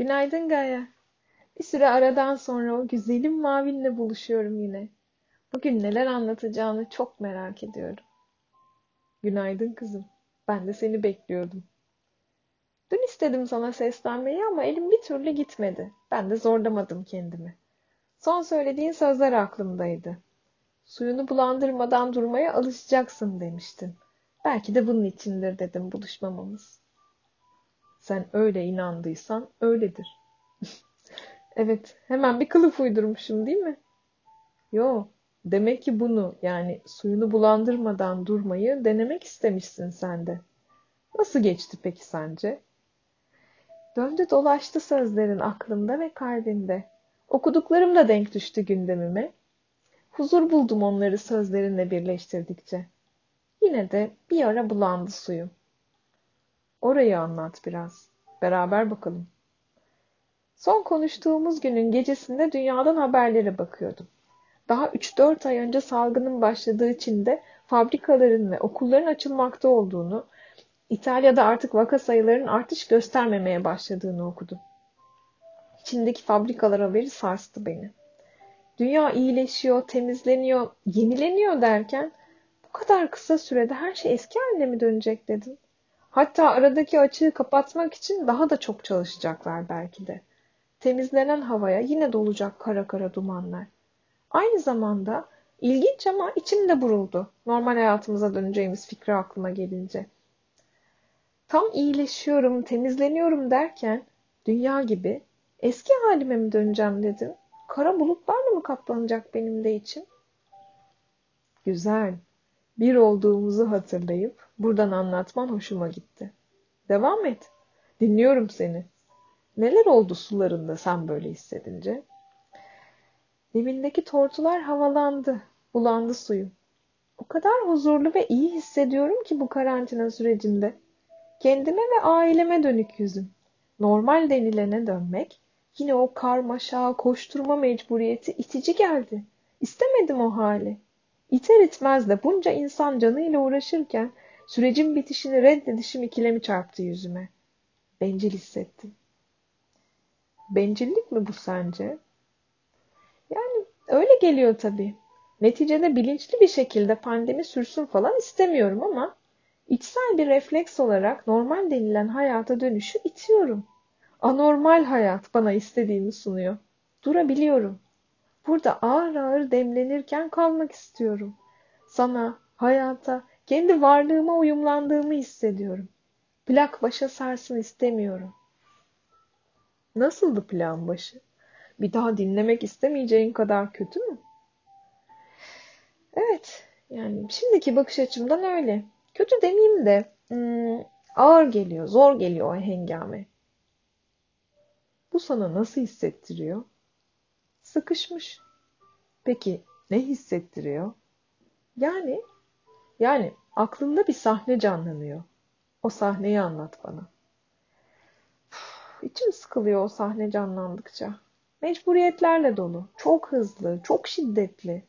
Günaydın Gaye. Bir süre aradan sonra o güzelim mavinle buluşuyorum yine. Bugün neler anlatacağını çok merak ediyorum. Günaydın kızım. Ben de seni bekliyordum. Dün istedim sana seslenmeyi ama elim bir türlü gitmedi. Ben de zorlamadım kendimi. Son söylediğin sözler aklımdaydı. Suyunu bulandırmadan durmaya alışacaksın demiştin. Belki de bunun içindir dedim buluşmamamız. Sen öyle inandıysan öyledir. evet, hemen bir kılıf uydurmuşum değil mi? Yo, demek ki bunu yani suyunu bulandırmadan durmayı denemek istemişsin sen de. Nasıl geçti peki sence? Döndü dolaştı sözlerin aklımda ve kalbimde. Okuduklarım da denk düştü gündemime. Huzur buldum onları sözlerinle birleştirdikçe. Yine de bir ara bulandı suyum. Orayı anlat biraz. Beraber bakalım. Son konuştuğumuz günün gecesinde dünyadan haberlere bakıyordum. Daha 3-4 ay önce salgının başladığı Çin'de fabrikaların ve okulların açılmakta olduğunu, İtalya'da artık vaka sayılarının artış göstermemeye başladığını okudum. Çin'deki fabrikalar haberi sarstı beni. Dünya iyileşiyor, temizleniyor, yenileniyor derken bu kadar kısa sürede her şey eski haline mi dönecek dedim. Hatta aradaki açığı kapatmak için daha da çok çalışacaklar belki de. Temizlenen havaya yine dolacak kara kara dumanlar. Aynı zamanda ilginç ama içimde buruldu. Normal hayatımıza döneceğimiz fikri aklıma gelince. Tam iyileşiyorum, temizleniyorum derken dünya gibi eski halime mi döneceğim dedim. Kara bulutlarla mı kaplanacak benim de içim? Güzel. Bir olduğumuzu hatırlayıp buradan anlatman hoşuma gitti. Devam et. Dinliyorum seni. Neler oldu sularında sen böyle hissedince? Dibindeki tortular havalandı, bulandı suyum. O kadar huzurlu ve iyi hissediyorum ki bu karantina sürecinde. Kendime ve aileme dönük yüzüm. Normal denilene dönmek, yine o karmaşa, koşturma mecburiyeti itici geldi. İstemedim o hali. İter itmez de bunca insan canıyla uğraşırken sürecin bitişini reddedişim ikilemi çarptı yüzüme. Bencil hissettim. Bencillik mi bu sence? Yani öyle geliyor tabii. Neticede bilinçli bir şekilde pandemi sürsün falan istemiyorum ama içsel bir refleks olarak normal denilen hayata dönüşü itiyorum. Anormal hayat bana istediğimi sunuyor. Durabiliyorum. Burada ağır ağır demlenirken kalmak istiyorum. Sana, hayata, kendi varlığıma uyumlandığımı hissediyorum. Plak başa sarsın istemiyorum. Nasıldı plan başı? Bir daha dinlemek istemeyeceğin kadar kötü mü? Evet, yani şimdiki bakış açımdan öyle. Kötü demeyeyim de hmm, ağır geliyor, zor geliyor o hengame. Bu sana nasıl hissettiriyor? Sıkışmış. Peki ne hissettiriyor? Yani yani aklında bir sahne canlanıyor. O sahneyi anlat bana. İçim sıkılıyor o sahne canlandıkça. Mecburiyetlerle dolu. Çok hızlı, çok şiddetli.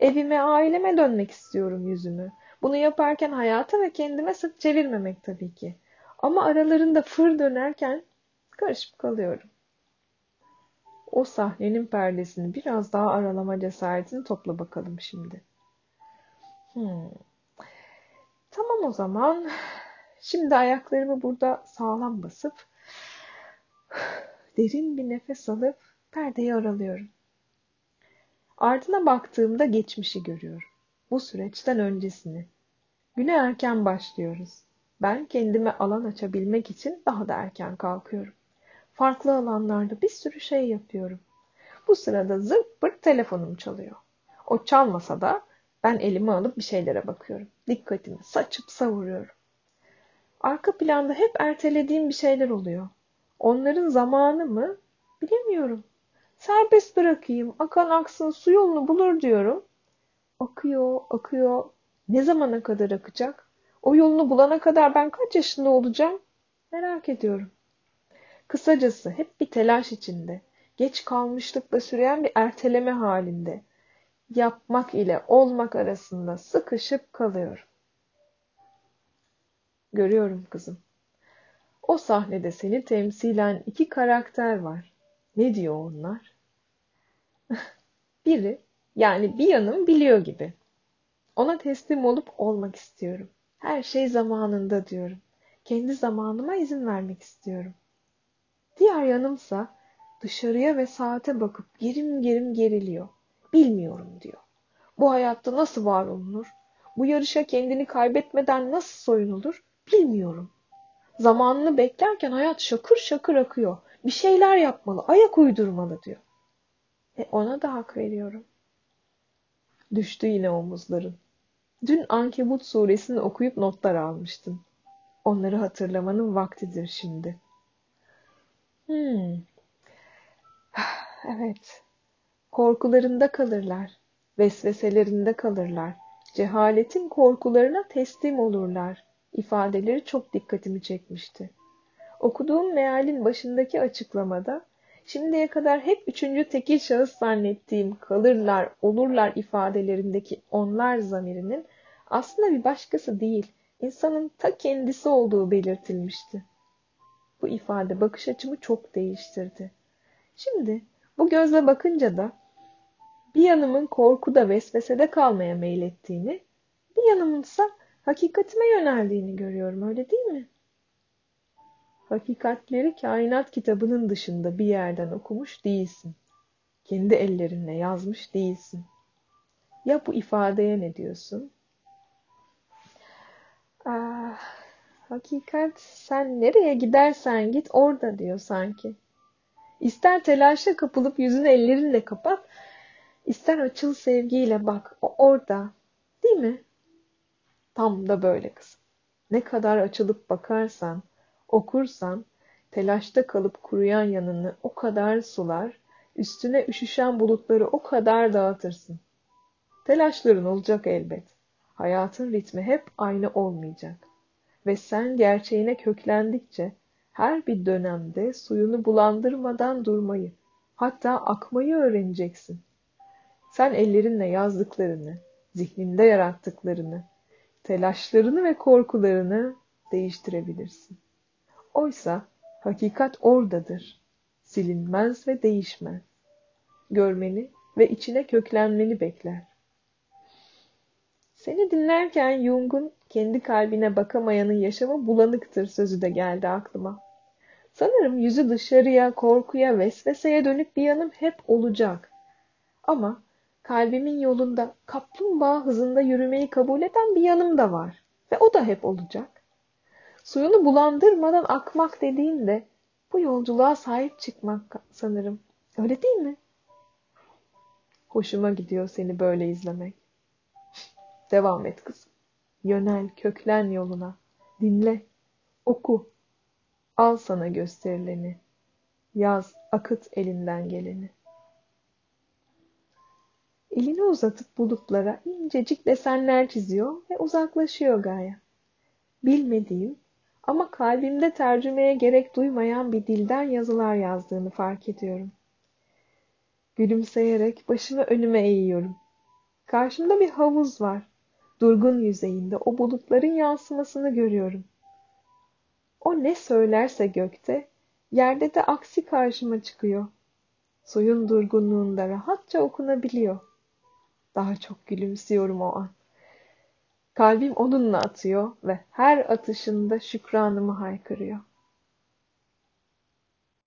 Evime, aileme dönmek istiyorum yüzümü. Bunu yaparken hayata ve kendime sık çevirmemek tabii ki. Ama aralarında fır dönerken karışıp kalıyorum. O sahnenin perdesini biraz daha aralama cesaretini topla bakalım şimdi. Hmm. Tamam o zaman. Şimdi ayaklarımı burada sağlam basıp derin bir nefes alıp perdeyi aralıyorum. Ardına baktığımda geçmişi görüyorum. Bu süreçten öncesini. Güne erken başlıyoruz. Ben kendime alan açabilmek için daha da erken kalkıyorum. Farklı alanlarda bir sürü şey yapıyorum. Bu sırada zırt pırt telefonum çalıyor. O çalmasa da ben elimi alıp bir şeylere bakıyorum. Dikkatimi saçıp savuruyorum. Arka planda hep ertelediğim bir şeyler oluyor. Onların zamanı mı? Bilemiyorum. Serbest bırakayım, akan aksın, su yolunu bulur diyorum. Akıyor, akıyor. Ne zamana kadar akacak? O yolunu bulana kadar ben kaç yaşında olacağım? Merak ediyorum. Kısacası hep bir telaş içinde, geç kalmışlıkla süren bir erteleme halinde, yapmak ile olmak arasında sıkışıp kalıyorum. Görüyorum kızım. O sahnede seni temsilen iki karakter var. Ne diyor onlar? Biri, yani bir yanım biliyor gibi. Ona teslim olup olmak istiyorum. Her şey zamanında diyorum. Kendi zamanıma izin vermek istiyorum. Diğer yanımsa dışarıya ve saate bakıp gerim gerim geriliyor. Bilmiyorum diyor. Bu hayatta nasıl var olunur? Bu yarışa kendini kaybetmeden nasıl soyunulur? Bilmiyorum. Zamanını beklerken hayat şakır şakır akıyor. Bir şeyler yapmalı, ayak uydurmalı diyor. E ona da hak veriyorum. Düştü yine omuzların. Dün Ankebut suresini okuyup notlar almıştın. Onları hatırlamanın vaktidir şimdi. Hmm. Evet. Korkularında kalırlar. Vesveselerinde kalırlar. Cehaletin korkularına teslim olurlar. İfadeleri çok dikkatimi çekmişti. Okuduğum mealin başındaki açıklamada şimdiye kadar hep üçüncü tekil şahıs zannettiğim kalırlar, olurlar ifadelerindeki onlar zamirinin aslında bir başkası değil, insanın ta kendisi olduğu belirtilmişti. Bu ifade bakış açımı çok değiştirdi. Şimdi bu gözle bakınca da bir yanımın korkuda vesvesede kalmaya meylettiğini, bir yanımınsa hakikatime yöneldiğini görüyorum öyle değil mi? Hakikatleri kainat kitabının dışında bir yerden okumuş değilsin. Kendi ellerinle yazmış değilsin. Ya bu ifadeye ne diyorsun? Ah, hakikat sen nereye gidersen git orada diyor sanki. İster telaşa kapılıp yüzünü ellerinle kapat, ister açıl sevgiyle bak, o orada. Değil mi? Tam da böyle kızım. Ne kadar açılıp bakarsan, okursan, telaşta kalıp kuruyan yanını o kadar sular, üstüne üşüşen bulutları o kadar dağıtırsın. Telaşların olacak elbet. Hayatın ritmi hep aynı olmayacak. Ve sen gerçeğine köklendikçe her bir dönemde suyunu bulandırmadan durmayı, hatta akmayı öğreneceksin. Sen ellerinle yazdıklarını, zihninde yarattıklarını, telaşlarını ve korkularını değiştirebilirsin. Oysa hakikat oradadır. Silinmez ve değişmez. Görmeni ve içine köklenmeni bekler. Seni dinlerken Jung'un kendi kalbine bakamayanın yaşamı bulanıktır sözü de geldi aklıma. Sanırım yüzü dışarıya, korkuya, vesveseye dönük bir yanım hep olacak. Ama kalbimin yolunda kaplumbağa hızında yürümeyi kabul eden bir yanım da var. Ve o da hep olacak. Suyunu bulandırmadan akmak dediğinde bu yolculuğa sahip çıkmak sanırım. Öyle değil mi? Hoşuma gidiyor seni böyle izlemek. Devam et kızım. Yönel, köklen yoluna. Dinle, oku. Al sana gösterileni. Yaz, akıt elinden geleni. Elini uzatıp bulutlara incecik desenler çiziyor ve uzaklaşıyor Gaye. Bilmediğim ama kalbimde tercümeye gerek duymayan bir dilden yazılar yazdığını fark ediyorum. Gülümseyerek başımı önüme eğiyorum. Karşımda bir havuz var. Durgun yüzeyinde o bulutların yansımasını görüyorum. O ne söylerse gökte, yerde de aksi karşıma çıkıyor. Suyun durgunluğunda rahatça okunabiliyor. Daha çok gülümsüyorum o an. Kalbim onunla atıyor ve her atışında şükranımı haykırıyor.